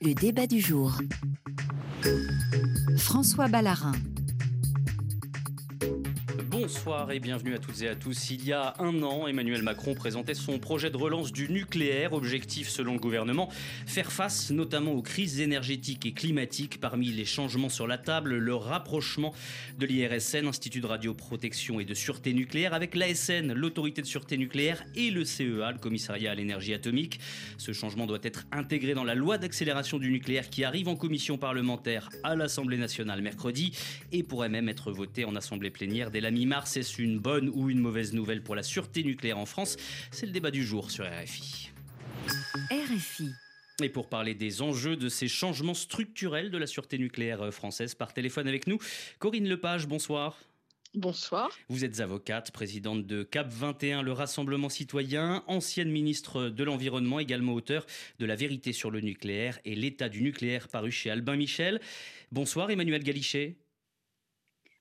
Le débat du jour. François Ballarin. Bonsoir et bienvenue à toutes et à tous. Il y a un an, Emmanuel Macron présentait son projet de relance du nucléaire. Objectif, selon le gouvernement, faire face notamment aux crises énergétiques et climatiques. Parmi les changements sur la table, le rapprochement de l'IRSN, Institut de radioprotection et de sûreté nucléaire, avec l'ASN, l'autorité de sûreté nucléaire, et le CEA, le commissariat à l'énergie atomique. Ce changement doit être intégré dans la loi d'accélération du nucléaire qui arrive en commission parlementaire à l'Assemblée nationale mercredi et pourrait même être voté en assemblée plénière dès la mi-mars. Est-ce une bonne ou une mauvaise nouvelle pour la sûreté nucléaire en France? C'est le débat du jour sur RFI. RFI. Et pour parler des enjeux de ces changements structurels de la sûreté nucléaire française, par téléphone avec nous, Corinne Lepage, bonsoir. Bonsoir. Vous êtes avocate, présidente de CAP 21, le Rassemblement citoyen, ancienne ministre de l'Environnement, également auteur de La vérité sur le nucléaire et l'état du nucléaire paru chez Albin Michel. Bonsoir Emmanuel Galichet.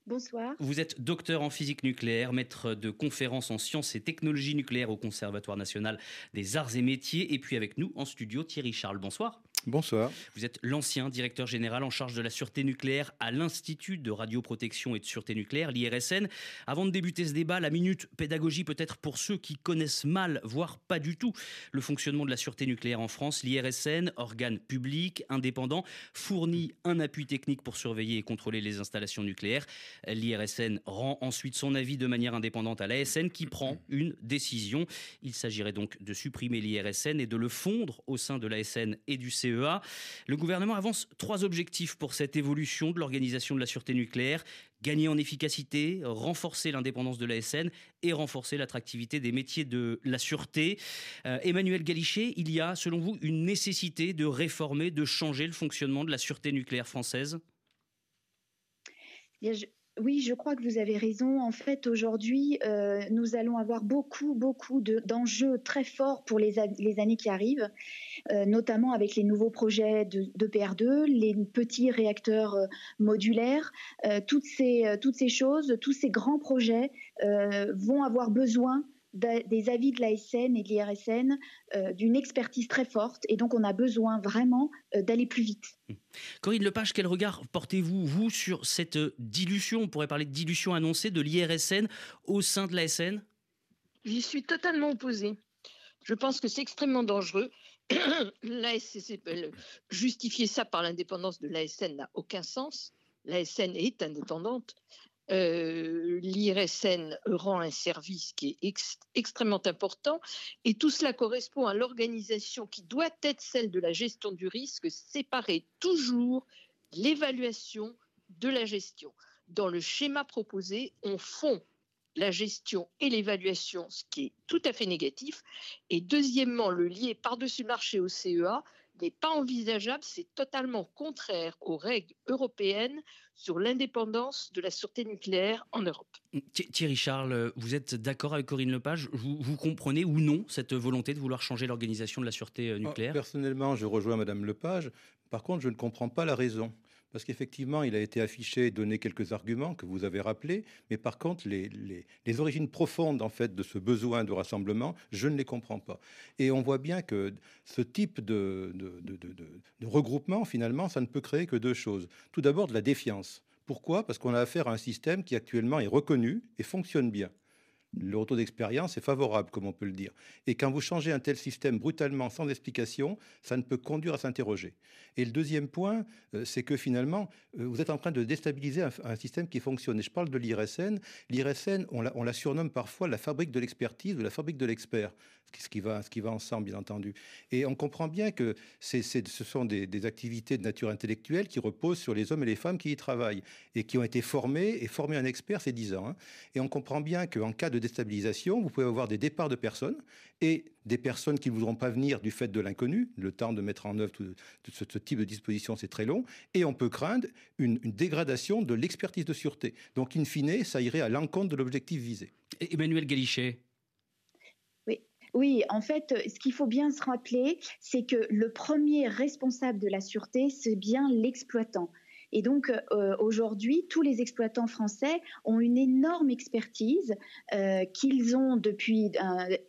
Bonsoir. Vous êtes docteur en physique nucléaire, maître de conférences en sciences et technologies nucléaires au Conservatoire national des arts et métiers. Et puis avec nous en studio, Thierry Charles. Bonsoir. Bonsoir. Vous êtes l'ancien directeur général en charge de la sûreté nucléaire à l'Institut de radioprotection et de sûreté nucléaire, l'IRSN. Avant de débuter ce débat, la minute pédagogie peut-être pour ceux qui connaissent mal, voire pas du tout, le fonctionnement de la sûreté nucléaire en France. L'IRSN, organe public, indépendant, fournit un appui technique pour surveiller et contrôler les installations nucléaires. L'IRSN rend ensuite son avis de manière indépendante à l'ASN qui prend une décision. Il s'agirait donc de supprimer l'IRSN et de le fondre au sein de l'ASN et du CE le gouvernement avance trois objectifs pour cette évolution de l'organisation de la sûreté nucléaire. Gagner en efficacité, renforcer l'indépendance de l'ASN et renforcer l'attractivité des métiers de la sûreté. Euh, Emmanuel Galichet, il y a, selon vous, une nécessité de réformer, de changer le fonctionnement de la sûreté nucléaire française? Oui, je crois que vous avez raison. En fait, aujourd'hui, euh, nous allons avoir beaucoup, beaucoup d'enjeux très forts pour les, années qui arrivent, euh, notamment avec les nouveaux projets de, PR2, les petits réacteurs euh, modulaires. toutes, ces, toutes ces choses, tous ces grands projets vont avoir besoin des avis de l'ASN et de l'IRSN, euh, d'une expertise très forte. Et donc, on a besoin vraiment euh, d'aller plus vite. Mmh. Corinne Lepage, quel regard portez-vous, vous, sur cette dilution, on pourrait parler de dilution annoncée de l'IRSN au sein de l'ASN? J'y suis totalement opposée. Je pense que c'est extrêmement dangereux. justifier ça par l'indépendance de l'ASN n'a aucun sens. L'ASN est indépendante. Euh, l'IRSN rend un service qui est extrêmement important et tout cela correspond à l'organisation qui doit être celle de la gestion du risque, séparer toujours l'évaluation de la gestion. Dans le schéma proposé, on fond la gestion et l'évaluation, ce qui est tout à fait négatif. Et deuxièmement, le lier par-dessus le marché au CEA, n'est pas envisageable, c'est totalement contraire aux règles européennes sur l'indépendance de la sûreté nucléaire en Europe. Thierry Charles, vous êtes d'accord avec Corinne Lepage? Vous, vous, comprenez ou non cette volonté de vouloir changer l'organisation de la sûreté euh, nucléaire? Personnellement, je rejoins Madame Lepage. Par contre, je ne comprends pas la raison parce qu'effectivement, il a été affiché, donné quelques arguments que vous avez rappelés, mais par contre, les, les, origines profondes en fait de ce besoin de rassemblement, je ne les comprends pas. Et on voit bien que ce type de, de, de regroupement, finalement, ça ne peut créer que deux choses. Tout d'abord, de la défiance. Pourquoi? Parce qu'on a affaire à un système qui actuellement est reconnu et fonctionne bien le retour d'expérience est favorable, comme on peut le dire. Et quand vous changez un tel système brutalement, sans explication, ça ne peut conduire à s'interroger. Et le deuxième point, euh, c'est que finalement, euh, vous êtes en train de déstabiliser un, système qui fonctionne. Et je parle de l'IRSN. L'IRSN, on la, on la surnomme parfois la fabrique de l'expertise ou la fabrique de l'expert, ce qui, va, ce qui va ensemble, bien entendu. Et on comprend bien que ce sont des, des activités de nature intellectuelle qui reposent sur les hommes et les femmes qui y travaillent et qui ont été formés. Et former un expert, c'est 10 ans. Hein. Et on comprend bien qu'en cas de déstabilisation, vous pouvez avoir des départs de personnes et des personnes qui ne voudront pas venir du fait de l'inconnu. Le temps de mettre en œuvre tout, ce, type de disposition, c'est très long. Et on peut craindre une, une dégradation de l'expertise de sûreté. Donc, in fine, ça irait à l'encontre de l'objectif visé. Emmanuel Galichet. Oui, en fait, ce qu'il faut bien se rappeler, c'est que le premier responsable de la sûreté, c'est bien l'exploitant. Et donc aujourd'hui, tous les exploitants français ont une énorme expertise qu'ils ont depuis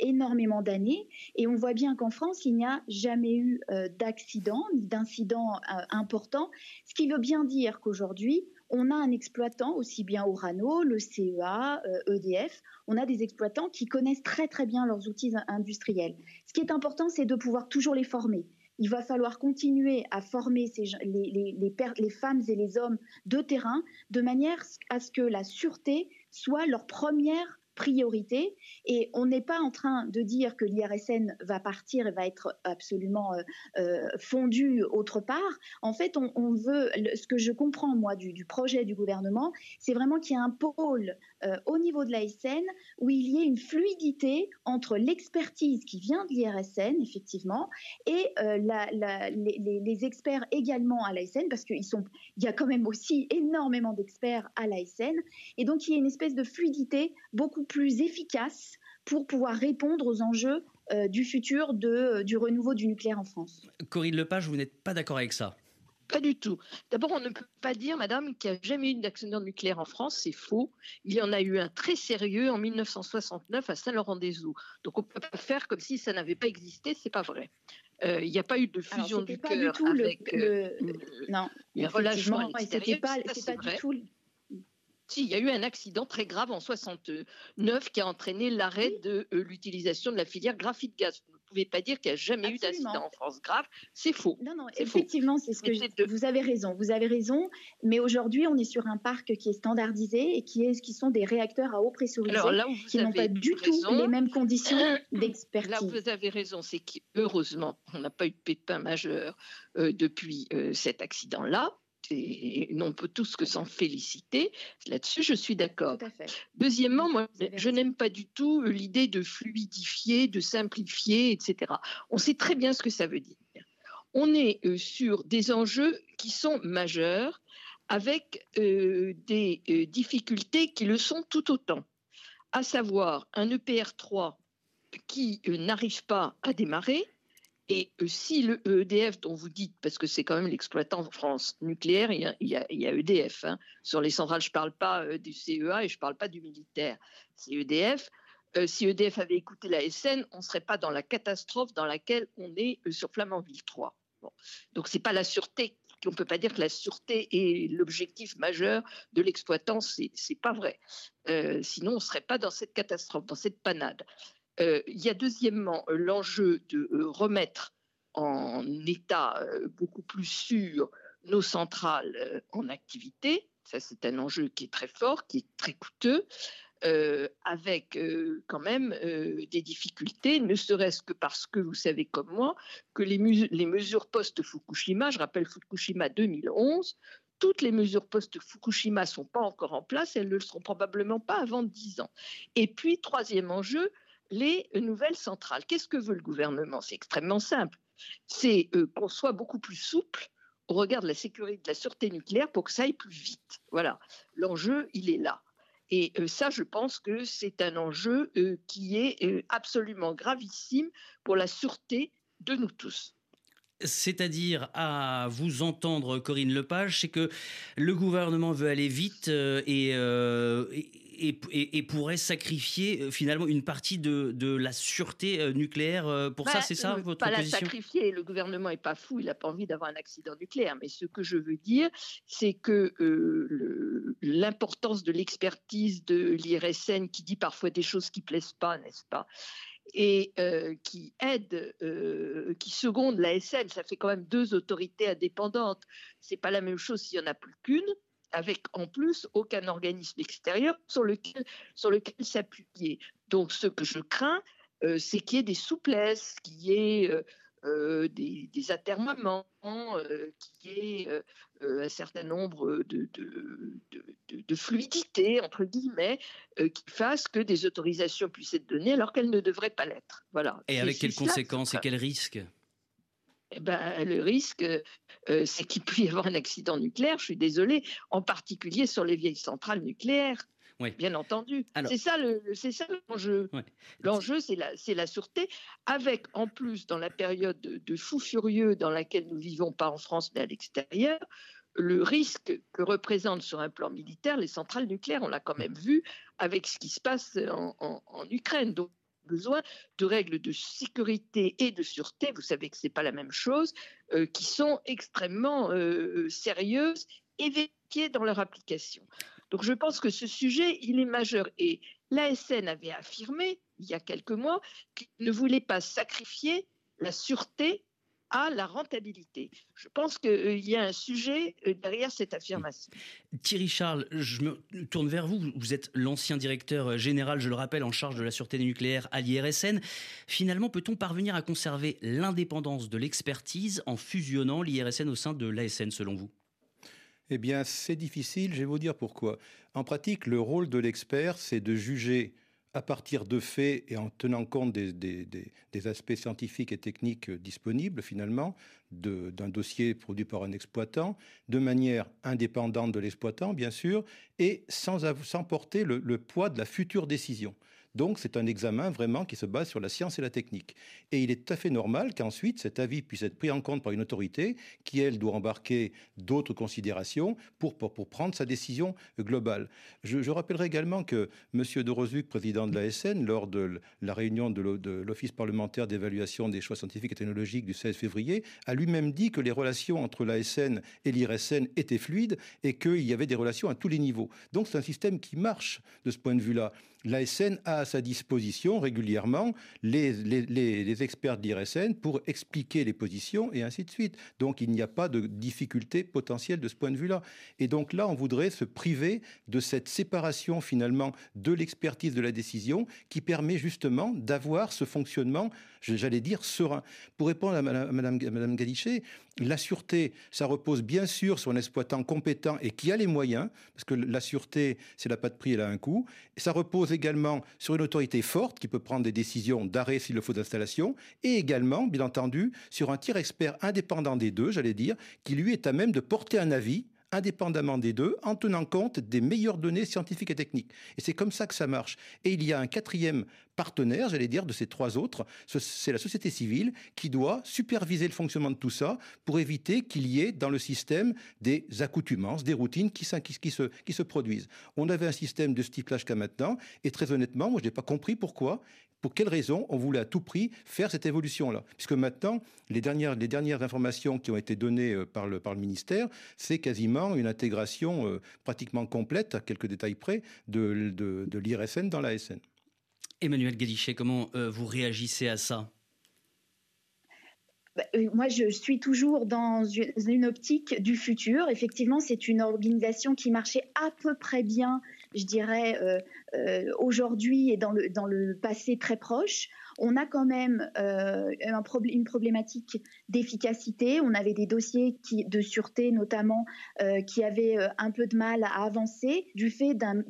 énormément d'années. Et on voit bien qu'en France, il n'y a jamais eu d'accident, ni d'incident important, ce qui veut bien dire qu'aujourd'hui, on a un exploitant, aussi bien Orano, le CEA, EDF, e on a des exploitants qui connaissent très très bien leurs outils industriels. Ce qui est important, c'est de pouvoir toujours les former. Il va falloir continuer à former les, femmes et les hommes de terrain de manière à ce que la sûreté soit leur première priorité. Et on n'est pas en train de dire que l'IRSN va partir et va être absolument euh, euh, fondu autre part. En fait, on, veut, ce que je comprends moi du, projet du gouvernement, c'est vraiment qu'il y a un pôle euh, au niveau de l'ASN où il y ait une fluidité entre l'expertise qui vient de l'IRSN, effectivement, et les, experts également à l'ASN, parce qu'il y a quand même aussi énormément d'experts à l'ASN. Et donc, il y a une espèce de fluidité beaucoup plus efficace pour pouvoir répondre aux enjeux euh, du futur de, euh, du renouveau du nucléaire en France. Corinne Lepage, vous n'êtes pas d'accord avec ça? Pas du tout. D'abord, on ne peut pas dire, madame, qu'il n'y a jamais eu d'accident nucléaire en France. C'est faux. Il y en a eu un très sérieux en 1969 à Saint-Laurent-des-Eaux. Donc, on ne peut pas faire comme si ça n'avait pas existé. C'est pas vrai. Euh, il n'y a pas eu de fusion du cœur avec le, non, relâchement C'était pas, pas du tout si, il y a eu un accident très grave en 69 qui a entraîné l'arrêt de euh, l'utilisation de la filière graphite gaz. Vous ne pouvez pas dire qu'il n'y a jamais eu d'accident en France grave. C'est faux. Non, non, effectivement, c'est ce que je... vous avez raison. Vous avez raison. Mais aujourd'hui, on est sur un parc qui est standardisé et qui, est, qui sont des réacteurs à eau pressurisée qui n'ont pas du tout les mêmes conditions d'expertise. Là où vous avez raison, c'est qu'heureusement, on n'a pas eu de pépin majeur euh, depuis euh, cet accident-là et on peut tous que s'en féliciter. Là-dessus, je suis d'accord. Deuxièmement, moi, je n'aime pas du tout l'idée de fluidifier, de simplifier, etc. On sait très bien ce que ça veut dire. On est euh, sur des enjeux qui sont majeurs, avec euh, des euh, difficultés qui le sont tout autant, à savoir un EPR3 qui n'arrive pas à démarrer, et euh, si le EDF dont vous dites, parce que c'est quand même l'exploitant en France nucléaire, il y a, EDF. Hein. Sur les centrales, je ne parle pas euh, du CEA et je ne parle pas du militaire. C'est EDF. Euh, si EDF avait écouté la SN, on ne serait pas dans la catastrophe dans laquelle on est sur Flamanville 3. Donc ce n'est pas la sûreté. On ne peut pas dire que la sûreté est l'objectif majeur de l'exploitant. Ce n'est pas vrai. sinon, on ne serait pas dans cette catastrophe, dans cette panade. Euh, il y a deuxièmement euh, l'enjeu de euh, remettre en état beaucoup plus sûr nos centrales en activité. Ça, c'est un enjeu qui est très fort, qui est très coûteux. avec quand même des difficultés, ne serait-ce que parce que vous savez comme moi que les, les mesures post-Fukushima, je rappelle Fukushima 2011, toutes les mesures post-Fukushima ne sont pas encore en place, elles ne le seront probablement pas avant 10 ans. Et puis, troisième enjeu, les nouvelles centrales. Qu'est-ce que veut le gouvernement? C'est extrêmement simple. C'est euh, qu'on soit beaucoup plus souple au regard de la sécurité, de la sûreté nucléaire pour que ça aille plus vite. Voilà, l'enjeu, il est là. Et euh, ça, je pense que c'est un enjeu euh, qui est absolument gravissime pour la sûreté de nous tous. C'est-à-dire, à vous entendre, Corinne Lepage, c'est que le gouvernement veut aller vite et, et, pourrait sacrifier euh, finalement une partie de, la sûreté euh, nucléaire euh, pour ça, bah, c'est ça votre pas position? Pas la sacrifier, le gouvernement n'est pas fou, il n'a pas envie d'avoir un accident nucléaire. Mais ce que je veux dire, c'est que l'importance de l'expertise de l'IRSN qui dit parfois des choses qui plaisent pas, n'est-ce pas? Et qui aide, qui seconde la SN, ça fait quand même deux autorités indépendantes. C'est pas la même chose s'il y en a plus qu'une avec en plus aucun organisme extérieur sur lequel, sur lequel s'appuyer. Donc ce que je crains, euh, c'est qu'il y ait des souplesses, qu'il y ait euh, euh, des, des, atermoiements, qu'il y ait un certain nombre de, de, de, de fluidité, entre guillemets, qui fassent que des autorisations puissent être données alors qu'elles ne devraient pas l'être. Voilà. Et avec quelles conséquences et quels risques? Eh ben, le risque, euh, c'est qu'il puisse y avoir un accident nucléaire, je suis désolée, en particulier sur les vieilles centrales nucléaires. Oui. Bien entendu. C'est ça l'enjeu. L'enjeu, c'est la, la sûreté, avec en plus, dans la période de, fou furieux dans laquelle nous vivons, pas en France mais à l'extérieur, le risque que représentent sur un plan militaire les centrales nucléaires. On l'a quand même vu avec ce qui se passe en, Ukraine. Donc, besoin de règles de sécurité et de sûreté, vous savez que ce n'est pas la même chose, euh, qui sont extrêmement euh, sérieuses et vérifiées dans leur application. Donc je pense que ce sujet, il est majeur. Et l'ASN avait affirmé, il y a quelques mois, qu'il ne voulait pas sacrifier la sûreté à la rentabilité. Je pense qu'il euh, y a un sujet euh, derrière cette affirmation. Thierry Charles, je me tourne vers vous. Vous êtes l'ancien directeur euh, général, je le rappelle, en charge de la sûreté nucléaire à l'IRSN. Finalement, peut-on parvenir à conserver l'indépendance de l'expertise en fusionnant l'IRSN au sein de l'ASN, selon vous? Eh bien, c'est difficile, je vais vous dire pourquoi. En pratique, le rôle de l'expert, c'est de juger à partir de faits et en tenant compte des, aspects scientifiques et techniques disponibles finalement d'un dossier produit par un exploitant, de manière indépendante de l'exploitant bien sûr, et sans, porter le poids de la future décision. Donc c'est un examen vraiment qui se base sur la science et la technique. Et il est tout à fait normal qu'ensuite cet avis puisse être pris en compte par une autorité qui, elle, doit embarquer d'autres considérations pour, pour, prendre sa décision globale. Je, rappellerai également que M. de président de la SN, lors de la réunion de l'Office parlementaire d'évaluation des choix scientifiques et technologiques du 16 février, a lui-même dit que les relations entre l'ASN et l'IRSN étaient fluides et qu'il y avait des relations à tous les niveaux. Donc c'est un système qui marche de ce point de vue-là l'ASN a à sa disposition régulièrement les, les, experts de l'IRSN pour expliquer les positions et ainsi de suite. Donc il n'y a pas de difficulté potentielle de ce point de vue-là. Et donc là, on voudrait se priver de cette séparation finalement de l'expertise de la décision qui permet justement d'avoir ce fonctionnement, j'allais dire, serein. Pour répondre à Madame, Madame, Galichet, la sûreté, ça repose bien sûr sur un exploitant compétent et qui a les moyens, parce que la sûreté, c'est la pas de prix, elle a un coût. Ça repose également sur une autorité forte qui peut prendre des décisions d'arrêt s'il le faut d'installation, et également, bien entendu, sur un tiers expert indépendant des deux, j'allais dire, qui lui est à même de porter un avis indépendamment des deux, en tenant compte des meilleures données scientifiques et techniques. Et c'est comme ça que ça marche. Et il y a un quatrième partenaire, j'allais dire, de ces trois autres, c'est la société civile qui doit superviser le fonctionnement de tout ça pour éviter qu'il y ait dans le système des accoutumances, des routines qui, se, se produisent. On avait un système de ce type-là jusqu'à maintenant, et très honnêtement, moi je n'ai pas compris pourquoi pour quelles raisons on voulait à tout prix faire cette évolution-là? Puisque maintenant, les dernières, les dernières informations qui ont été données euh, par le, par le ministère, c'est quasiment une intégration euh, pratiquement complète, à quelques détails près, de, de, l'IRSN dans la SN. Emmanuel Galichet, comment euh, vous réagissez à ça? Bah, moi, je suis toujours dans une optique du futur. Effectivement, c'est une organisation qui marchait à peu près bien je dirais, euh, euh, aujourd'hui et dans le, dans passé très proche. On a quand même euh, un une problématique d'efficacité. On avait des dossiers de sûreté notamment qui avaient un peu de mal à avancer du fait d'un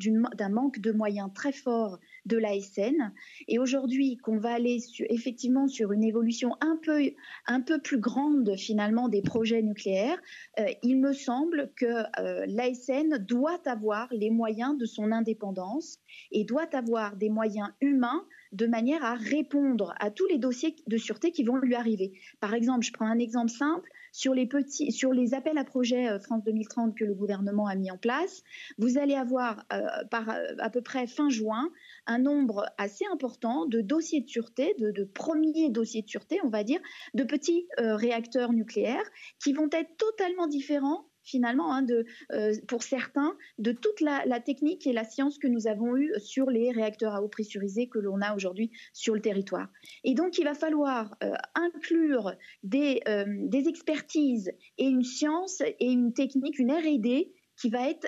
manque de moyens très fort de l'ASN. Et aujourd'hui, qu'on va aller effectivement sur une évolution un peu, un peu plus grande finalement des projets nucléaires, euh, il me semble que euh, l'ASN doit avoir les moyens de son indépendance et doit avoir des moyens humains de manière à répondre à tous les dossiers de sûreté qui vont lui arriver. Par exemple, je prends un exemple simple, sur les, appels à projets euh, France 2030 que le gouvernement a mis en place, vous allez avoir euh, euh, à peu près fin juin un nombre assez important de dossiers de sûreté, de, premiers dossiers de sûreté, on va dire, de petits réacteurs nucléaires qui vont être totalement différents finalement, hein, euh, pour certains, de toute la, technique et la science que nous avons eue sur les réacteurs à eau pressurisée que l'on a aujourd'hui sur le territoire. Et donc, il va falloir euh, inclure des, euh, des, expertises et une science et une technique, une R&D qui va être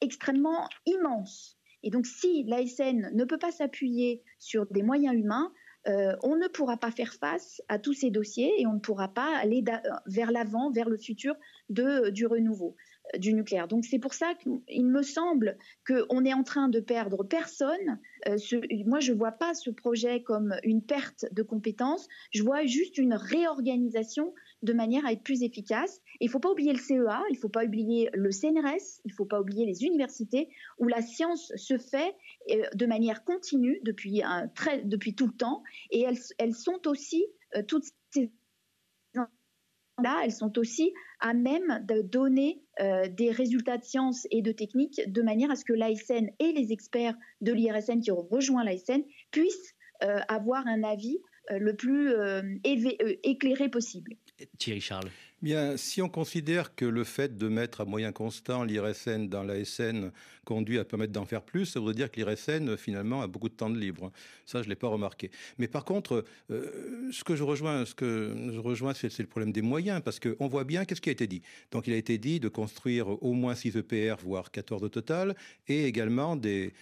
extrêmement immense. Et donc, si l'ASN ne peut pas s'appuyer sur des moyens humains, on ne pourra pas faire face à tous ces dossiers et on ne pourra pas aller vers l'avant, vers le futur de, du renouveau euh, du nucléaire. Donc c'est pour ça qu'il me semble qu'on est en train de perdre personne. Euh, moi, je ne vois pas ce projet comme une perte de compétences, je vois juste une réorganisation de manière à être plus efficace. il ne faut pas oublier le CEA, il ne faut pas oublier le CNRS, il ne faut pas oublier les universités où la science se fait euh, de manière continue depuis, un, très, depuis tout le temps et elles, elles sont aussi toutes ces là, elles sont aussi à même de donner euh, des résultats de sciences et de techniques de manière à ce que l'ASN et les experts de l'IRSN qui ont rejoint l'ASN puissent euh, avoir un avis euh, le plus éclairé possible. Thierry Charles. Bien, si on considère que le fait de mettre à moyen constant l'IRSN dans l'ASN conduit à permettre d'en faire plus, ça veut dire que l'IRSN, finalement, a beaucoup de temps de libre. Ça, je ne l'ai pas remarqué. Mais par contre, euh, ce que je rejoins, ce que je rejoins, c'est, le problème des moyens, parce qu'on voit bien qu'est-ce qui a été dit? Donc, il a été dit de construire au moins 6 EPR, voire 14 au total, et également des,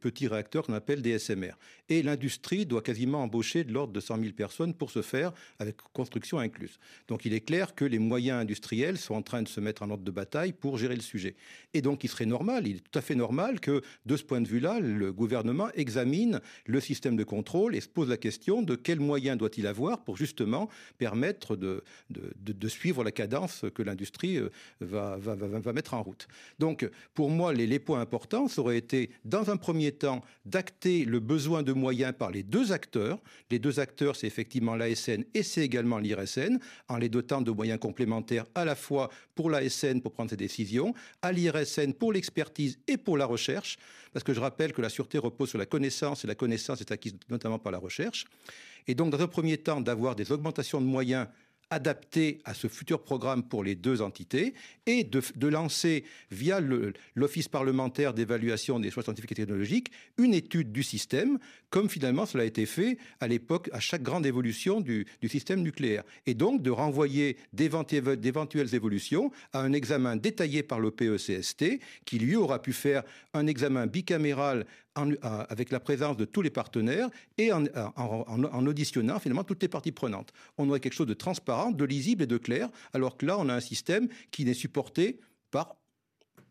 petits réacteurs qu'on appelle des SMR. Et l'industrie doit quasiment embaucher de l'ordre de 100 000 personnes pour ce faire, avec construction incluse. Donc, il est clair que les moyens industriels sont en train de se mettre en ordre de bataille pour gérer le sujet. Et donc, il serait normal, il est tout à fait normal que, de ce point de vue-là, le gouvernement examine le système de contrôle et se pose la question de quels moyens doit-il avoir pour justement permettre de, de, suivre la cadence que l'industrie euh, va, va, va, mettre en route. Donc, pour moi, les, les points importants, ça aurait été, dans un premier temps, d'acter le besoin de moyens par les deux acteurs. Les deux acteurs, c'est effectivement l'ASN et c'est également l'IRSN, en les dotant de moyens complémentaires à la fois pour l'ASN pour prendre ses décisions, à l'IRSN pour l'expertise et pour la recherche, parce que je rappelle que la sûreté repose sur la connaissance et la connaissance est acquise notamment par la recherche. Et donc, dans un premier temps, d'avoir des augmentations de moyens adapté à ce futur programme pour les deux entités et de, lancer, via l'Office parlementaire d'évaluation des choix scientifiques et technologiques, une étude du système, comme finalement cela a été fait à l'époque, à chaque grande évolution du, système nucléaire. Et donc de renvoyer d'éventuelles évolutions à un examen détaillé par l'OPE-CST, qui lui aura pu faire un examen bicaméral avec la présence de tous les partenaires et en, en, auditionnant finalement toutes les parties prenantes. On aurait quelque chose de transparent, de lisible et de clair, alors que là, on a un système qui n'est supporté par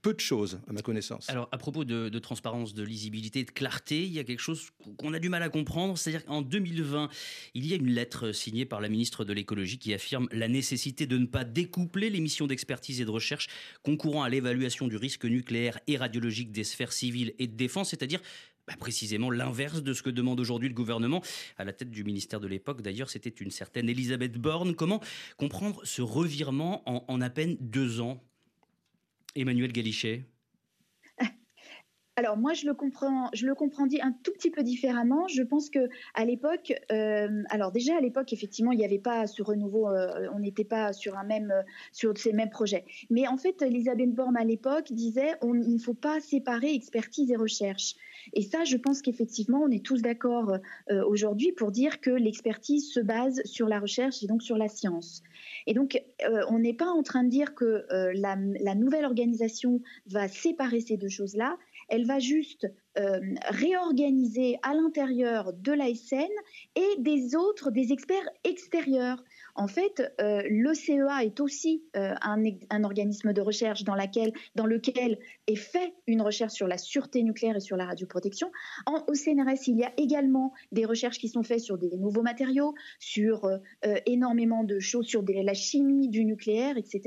peu de choses, à ma connaissance. Alors, à propos de, transparence, de lisibilité, de clarté, il y a quelque chose qu'on a du mal à comprendre. C'est-à-dire qu'en 2020, il y a une lettre signée par la ministre de l'écologie qui affirme la nécessité de ne pas découpler les missions d'expertise et de recherche concourant à l'évaluation du risque nucléaire et radiologique des sphères civiles et de défense, c'est-à-dire bah, précisément l'inverse de ce que demande aujourd'hui le gouvernement. À la tête du ministère de l'époque, d'ailleurs, c'était une certaine Elisabeth Borne. Comment comprendre ce revirement en à peine deux ans? Emmanuel Galichet alors moi je le comprends, je le comprends un tout petit peu différemment. Je pense que à l'époque, euh, alors déjà à l'époque effectivement il n'y avait pas ce renouveau, euh, on n'était pas sur un même sur ces mêmes projets. Mais en fait Elisabeth Borne à l'époque disait on, il ne faut pas séparer expertise et recherche. Et ça je pense qu'effectivement on est tous d'accord euh, aujourd'hui pour dire que l'expertise se base sur la recherche et donc sur la science. Et donc on n'est pas en train de dire que la, la nouvelle organisation va séparer ces deux choses là elle va juste euh, réorganiser à l'intérieur de l'ASN et des autres, des experts extérieurs. En fait, euh, CEA est aussi euh, un, organisme de recherche dans, lequel est fait une recherche sur la sûreté nucléaire et sur la radioprotection. au CNRS, il y a également des recherches qui sont faites sur des nouveaux matériaux, sur énormément de choses, sur la chimie du nucléaire, etc.,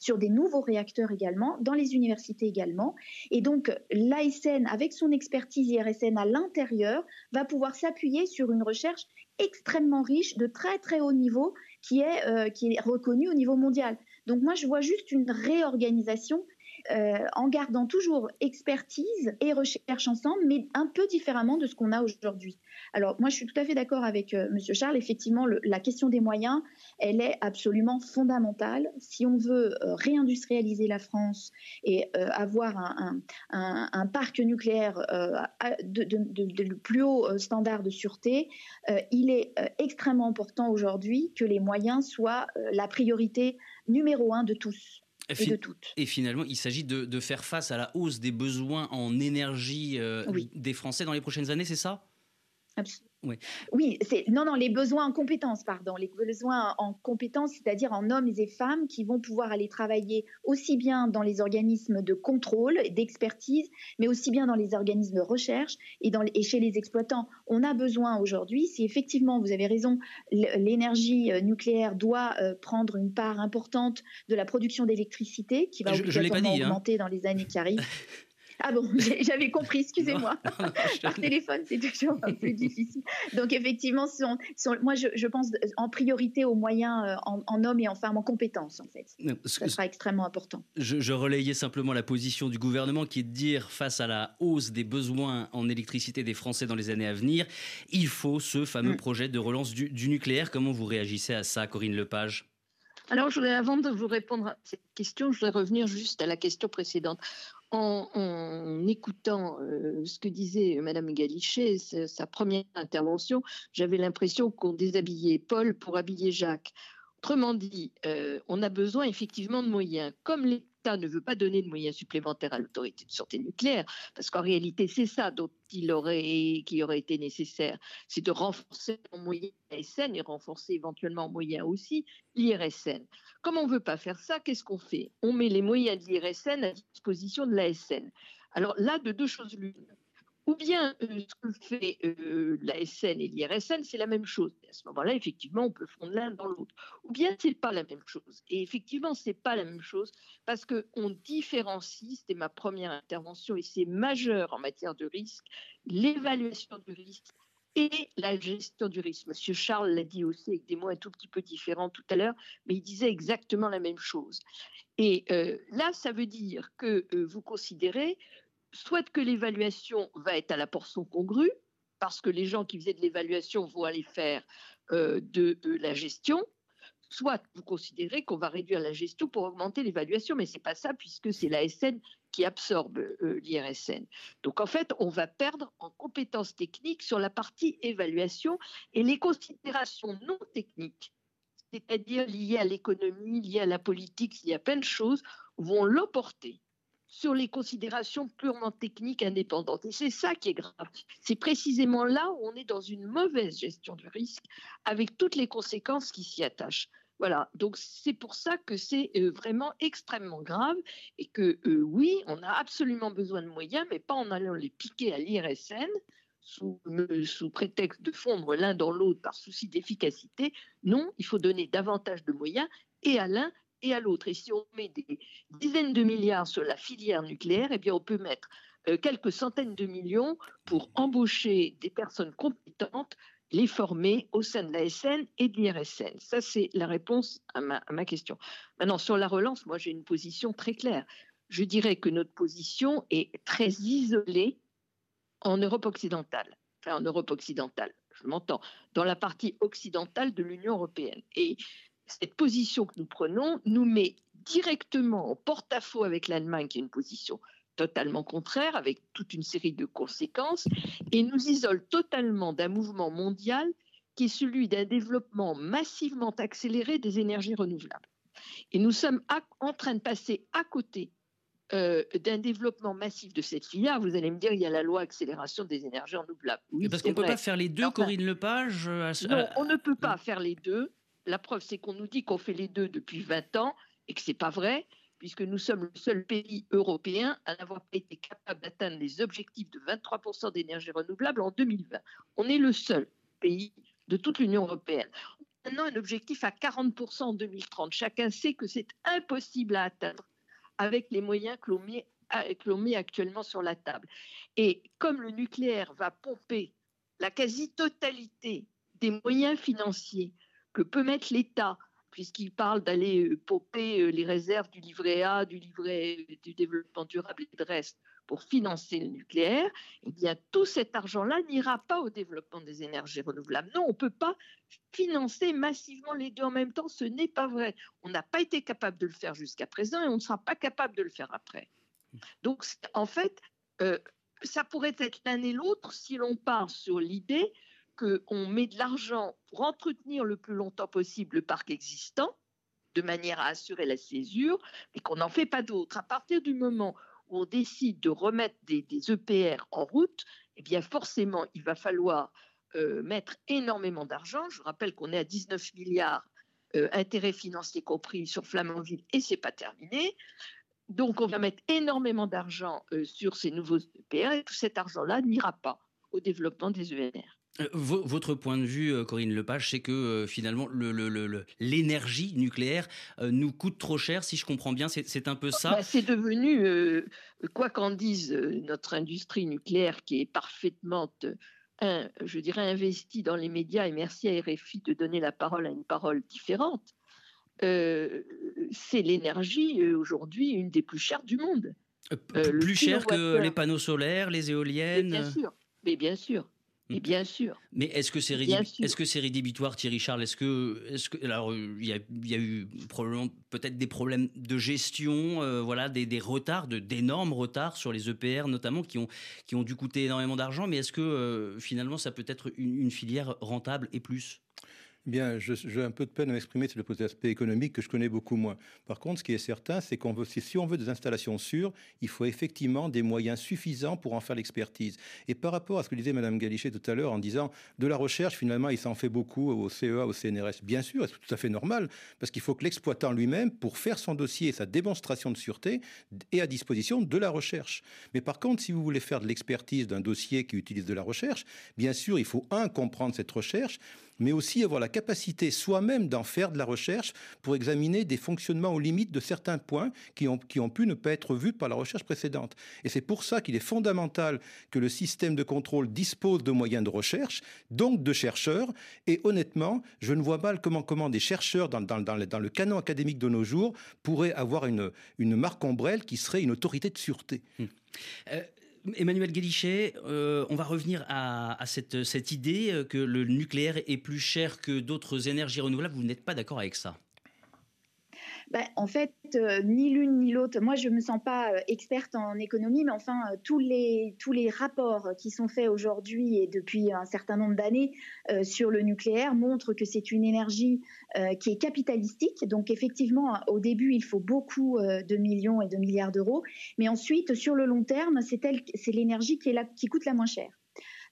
sur des nouveaux réacteurs également, dans les universités également. Et donc, l'ASN, avec son expertise IRSN à l'intérieur va pouvoir s'appuyer sur une recherche extrêmement riche, de très très haut niveau, qui est, euh, qui est reconnue au niveau mondial. Donc moi, je vois juste une réorganisation euh, en gardant toujours expertise et recherche ensemble, mais un peu différemment de ce qu'on a aujourd'hui. Alors moi, je suis tout à fait d'accord avec euh, Monsieur Charles. Effectivement, la question des moyens, elle est absolument fondamentale. Si on veut euh, réindustrialiser la France et avoir un, parc nucléaire de, plus haut standard de sûreté, il est extrêmement important aujourd'hui que les moyens soient la priorité numéro un de tous. Et, finalement, il s'agit de, faire face à la hausse des besoins en énergie euh, des Français dans les prochaines années, c'est ça? Absolument. Oui, c'est non, non, les besoins en compétences, pardon, les besoins en compétences, c'est-à-dire en hommes et femmes qui vont pouvoir aller travailler aussi bien dans les organismes de contrôle, d'expertise, mais aussi bien dans les organismes de recherche et, dans, et chez les exploitants. On a besoin aujourd'hui, si effectivement vous avez raison, l'énergie euh, nucléaire doit euh, prendre une part importante de la production d'électricité qui va je, hein. augmenter dans les années qui arrivent. Ah bon, j'avais compris, excusez-moi. Par téléphone, c'est toujours un peu difficile. Donc effectivement, moi je, pense en priorité aux moyens euh, en, hommes et en femmes en compétences, en fait. Ça sera extrêmement important. Je, je, relayais simplement la position du gouvernement qui est de dire, face à la hausse des besoins en électricité des Français dans les années à venir, il faut ce fameux mm. projet de relance du, du nucléaire. Comment vous réagissez à ça, Corinne Lepage? Alors, je voudrais, avant de vous répondre à cette question, je voudrais revenir juste à la question précédente. En, écoutant euh, ce que disait Madame Galichet, sa première intervention, j'avais l'impression qu'on déshabillait Paul pour habiller Jacques. Autrement dit, euh, on a besoin effectivement de moyens. Comme les ne veut pas donner de moyens supplémentaires à l'autorité de sûreté nucléaire, parce qu'en réalité, c'est ça dont il qui aurait été nécessaire, c'est de renforcer en moyens l'ASN et renforcer éventuellement en moyens aussi l'IRSN. Comme on ne veut pas faire ça, qu'est-ce qu'on fait? On met les moyens de l'IRSN à disposition de l'ASN. Alors là, de deux choses l'une ou bien euh, ce que fait euh, la SN et l'IRSN, c'est la même chose. à ce moment-là, effectivement, on peut fondre l'un dans l'autre. Ou bien c'est pas la même chose. Et effectivement, c'est pas la même chose parce qu'on différencie, c'était ma première intervention et c'est majeur en matière de risque, l'évaluation du risque et la gestion du risque. Monsieur Charles l'a dit aussi avec des mots un tout petit peu différents tout à l'heure, mais il disait exactement la même chose. Et euh, là, ça veut dire que vous considérez soit que l'évaluation va être à la portion congrue, parce que les gens qui faisaient de l'évaluation vont aller faire euh, de, la gestion, soit vous considérez qu'on va réduire la gestion pour augmenter l'évaluation, mais ce n'est pas ça puisque c'est l'ASN qui absorbe euh, l'IRSN. Donc en fait, on va perdre en compétences techniques sur la partie évaluation et les considérations non techniques, c'est-à-dire liées à l'économie, liées à la politique, liées à plein de choses, vont l'emporter sur les considérations purement techniques indépendantes. Et c'est ça qui est grave. C'est précisément là où on est dans une mauvaise gestion du risque, avec toutes les conséquences qui s'y attachent. Voilà, donc c'est pour ça que c'est euh, vraiment extrêmement grave et que euh, oui, on a absolument besoin de moyens, mais pas en allant les piquer à l'IRSN sous, sous prétexte de fondre l'un dans l'autre par souci d'efficacité. Non, il faut donner davantage de moyens et à l'un et à l'autre. Et si on met des dizaines de milliards sur la filière nucléaire, eh bien on peut mettre euh, quelques centaines de millions pour embaucher des personnes compétentes, les former au sein de la SN et de l'IRSN. Ça, c'est la réponse à ma, à ma question. Maintenant, sur la relance, moi j'ai une position très claire. Je dirais que notre position est très isolée en Europe occidentale. Enfin, en Europe occidentale, je m'entends, dans la partie occidentale de l'Union européenne. Et cette position que nous prenons nous met directement en porte-à-faux avec l'Allemagne, qui est une position totalement contraire, avec toute une série de conséquences, et nous isole totalement d'un mouvement mondial qui est celui d'un développement massivement accéléré des énergies renouvelables. Et nous sommes en train de passer à côté euh, d'un développement massif de cette filière. Vous allez me dire, il y a la loi accélération des énergies renouvelables. Oui, Parce qu'on ne peut pas faire les deux, Corinne Lepage euh, Non, on ne peut pas faire les deux. La preuve, c'est qu'on nous dit qu'on fait les deux depuis 20 ans et que ce n'est pas vrai, puisque nous sommes le seul pays européen à n'avoir pas été capable d'atteindre les objectifs de 23% d'énergie renouvelable en 2020. On est le seul pays de toute l'Union européenne. Maintenant, un objectif à 40% en 2030. Chacun sait que c'est impossible à atteindre avec les moyens que l'on met, met actuellement sur la table. Et comme le nucléaire va pomper la quasi-totalité des moyens financiers que peut mettre l'État, puisqu'il parle d'aller euh, popper euh, les réserves du livret A, du livret du développement durable et de reste pour financer le nucléaire, eh bien tout cet argent-là n'ira pas au développement des énergies renouvelables. Non, on ne peut pas financer massivement les deux en même temps, ce n'est pas vrai. On n'a pas été capable de le faire jusqu'à présent et on ne sera pas capable de le faire après. Donc en fait, euh, ça pourrait être l'un et l'autre si l'on part sur l'idée qu'on met de l'argent pour entretenir le plus longtemps possible le parc existant, de manière à assurer la césure, mais qu'on n'en fait pas d'autres. À partir du moment où on décide de remettre des, EPR en route, eh bien forcément, il va falloir euh, mettre énormément d'argent. Je rappelle qu'on est à 19 milliards euh, intérêts financiers compris sur Flamanville et c'est pas terminé. Donc on va mettre énormément d'argent euh, sur ces nouveaux EPR et tout cet argent-là n'ira pas au développement des ENR. Euh, votre point de vue, euh, Corinne Lepage, c'est que euh, finalement l'énergie nucléaire nous coûte trop cher, si je comprends bien, c'est un peu ça. Bah, c'est devenu, quoi qu'en dise notre industrie nucléaire, qui est parfaitement, je dirais, investie dans les médias, et merci à RFI de donner la parole à une parole différente. c'est l'énergie aujourd'hui une des plus chères du monde. plus chère que les panneaux solaires, les éoliennes. bien sûr, mais bien sûr. Et bien sûr. Mais est-ce que c'est est-ce que c'est rédhibitoire, Thierry Charles? Est-ce que, est-ce que, alors il y, a, y a eu probablement peut-être des problèmes de gestion, euh, voilà, des, des retards, de, d'énormes retards sur les EPR notamment qui ont qui ont dû coûter énormément d'argent. Mais est-ce que euh, finalement ça peut être une filière rentable et plus? Bien, j'ai un peu de peine à m'exprimer sur le aspect économique que je connais beaucoup moins. Par contre, ce qui est certain, c'est qu'on veut, si on veut des installations sûres, il faut effectivement des moyens suffisants pour en faire l'expertise. Et par rapport à ce que disait Madame Galichet tout à l'heure en disant de la recherche, finalement, il s'en fait beaucoup au CEA, au CNRS. Bien sûr, c'est tout à fait normal, parce qu'il faut que l'exploitant lui-même, pour faire son dossier et sa démonstration de sûreté, ait à disposition de la recherche. Mais par contre, si vous voulez faire de l'expertise d'un dossier qui utilise de la recherche, bien sûr, il faut un comprendre cette recherche, mais aussi avoir la capacité soi-même d'en faire de la recherche pour examiner des fonctionnements aux limites de certains points qui ont, qui ont pu ne pas être vus par la recherche précédente. Et c'est pour ça qu'il est fondamental que le système de contrôle dispose de moyens de recherche, donc de chercheurs. Et honnêtement, je ne vois mal comment, des chercheurs dans le canon académique de nos jours pourraient avoir une, une marque ombrelle qui serait une autorité de sûreté. Hum. Euh, Emmanuel Guélichet, euh, on va revenir à, cette, idée que le nucléaire est plus cher que d'autres énergies renouvelables. Vous n'êtes pas d'accord avec ça? Bah, en fait, euh, ni l'une ni l'autre. Moi, je ne me sens pas euh, experte en économie, mais enfin, euh, tous, les, tous les rapports qui sont faits aujourd'hui et depuis un certain nombre d'années sur le nucléaire montrent que c'est une énergie qui est capitalistique. Donc, effectivement, au début, il faut beaucoup de millions et de milliards d'euros, mais ensuite, sur le long terme, c'est l'énergie qui, qui coûte la moins chère.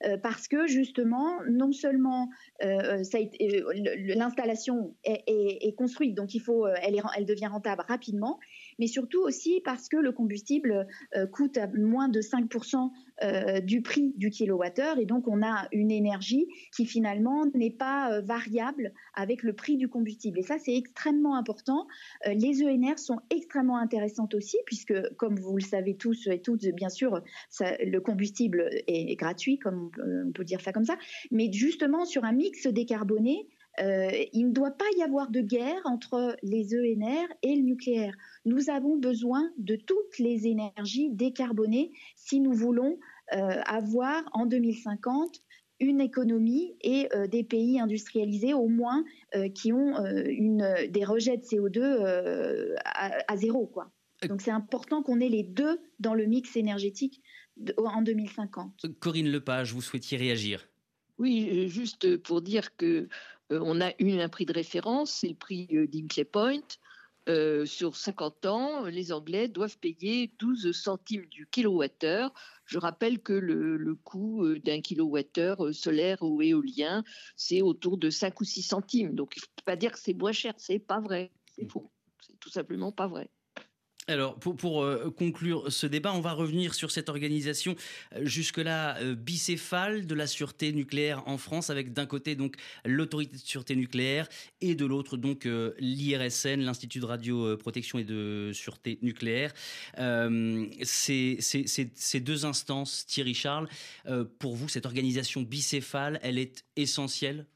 Euh, parce que justement, non seulement euh, euh, l'installation est, construite, donc il faut, elle, elle devient rentable rapidement, mais surtout aussi parce que le combustible euh, coûte moins de 5% euh, du prix du kilowattheure et donc on a une énergie qui finalement n'est pas euh, variable avec le prix du combustible. Et ça, c'est extrêmement important. les ENR sont extrêmement intéressantes aussi puisque, comme vous le savez tous et toutes, bien sûr, le combustible est, gratuit, comme on peut, on peut dire ça comme ça, mais justement sur un mix décarboné, euh, il ne doit pas y avoir de guerre entre les ENR et le nucléaire. Nous avons besoin de toutes les énergies décarbonées si nous voulons euh, avoir en 2050 une économie et euh, des pays industrialisés au moins qui ont des rejets de CO2 à, zéro. Quoi. Donc c'est important qu'on ait les deux dans le mix énergétique en 2050. Corinne Lepage, vous souhaitiez réagir oui, juste pour dire que euh, on a eu un prix de référence, c'est le prix euh, d'Inkley Point. Euh, sur 50 ans, les Anglais doivent payer 12 centimes du kilowattheure. Je rappelle que le, coût d'un kilowattheure solaire ou éolien, c'est autour de 5 ou 6 centimes. Donc, il ne faut pas dire que c'est moins cher, c'est pas vrai. C'est faux. C'est tout simplement pas vrai. Alors, pour, euh, conclure ce débat, on va revenir sur cette organisation euh, jusque-là euh, bicéphale de la sûreté nucléaire en France, avec d'un côté donc l'autorité de sûreté nucléaire et de l'autre donc l'IRSN, l'Institut de radioprotection et de sûreté nucléaire. Ces, deux instances, Thierry Charles, pour vous, cette organisation bicéphale, elle est essentielle?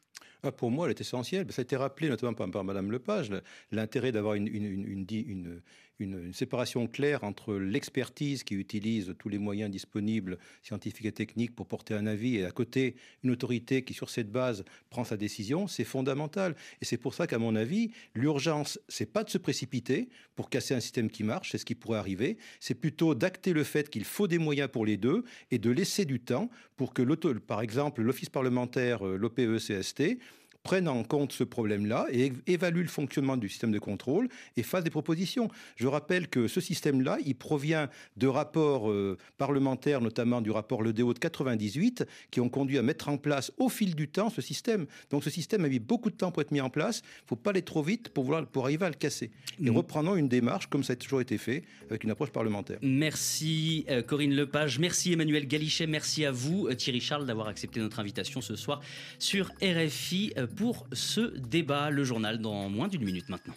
Ah, pour moi, elle est essentielle. Ça a été rappelé notamment par, par Mme Lepage, l'intérêt d'avoir une, une, une, une, séparation claire entre l'expertise qui utilise tous les moyens disponibles, scientifiques et techniques, pour porter un avis, et à côté, une autorité qui, sur cette base, prend sa décision, c'est fondamental. Et c'est pour ça qu'à mon avis, l'urgence, c'est pas de se précipiter pour casser un système qui marche, c'est ce qui pourrait arriver, c'est plutôt d'acter le fait qu'il faut des moyens pour les deux et de laisser du temps pour que, par exemple, l'Office parlementaire, euh, l'OPE-CST, prenne en compte ce problème-là et évalue le fonctionnement du système de contrôle et fasse des propositions. Je rappelle que ce système-là, il provient de rapports euh, parlementaires, notamment du rapport Le Déo de 98, qui ont conduit à mettre en place au fil du temps ce système. Donc ce système a mis beaucoup de temps pour être mis en place. Il ne faut pas aller trop vite pour, vouloir, pour arriver à le casser. Et mmh. reprenons une démarche comme ça a toujours été fait, avec une approche parlementaire. Merci euh, Corinne Lepage, merci Emmanuel Galichet, merci à vous euh, Thierry Charles d'avoir accepté notre invitation ce soir sur RFI pour ce débat. Le journal dans moins d'une minute maintenant.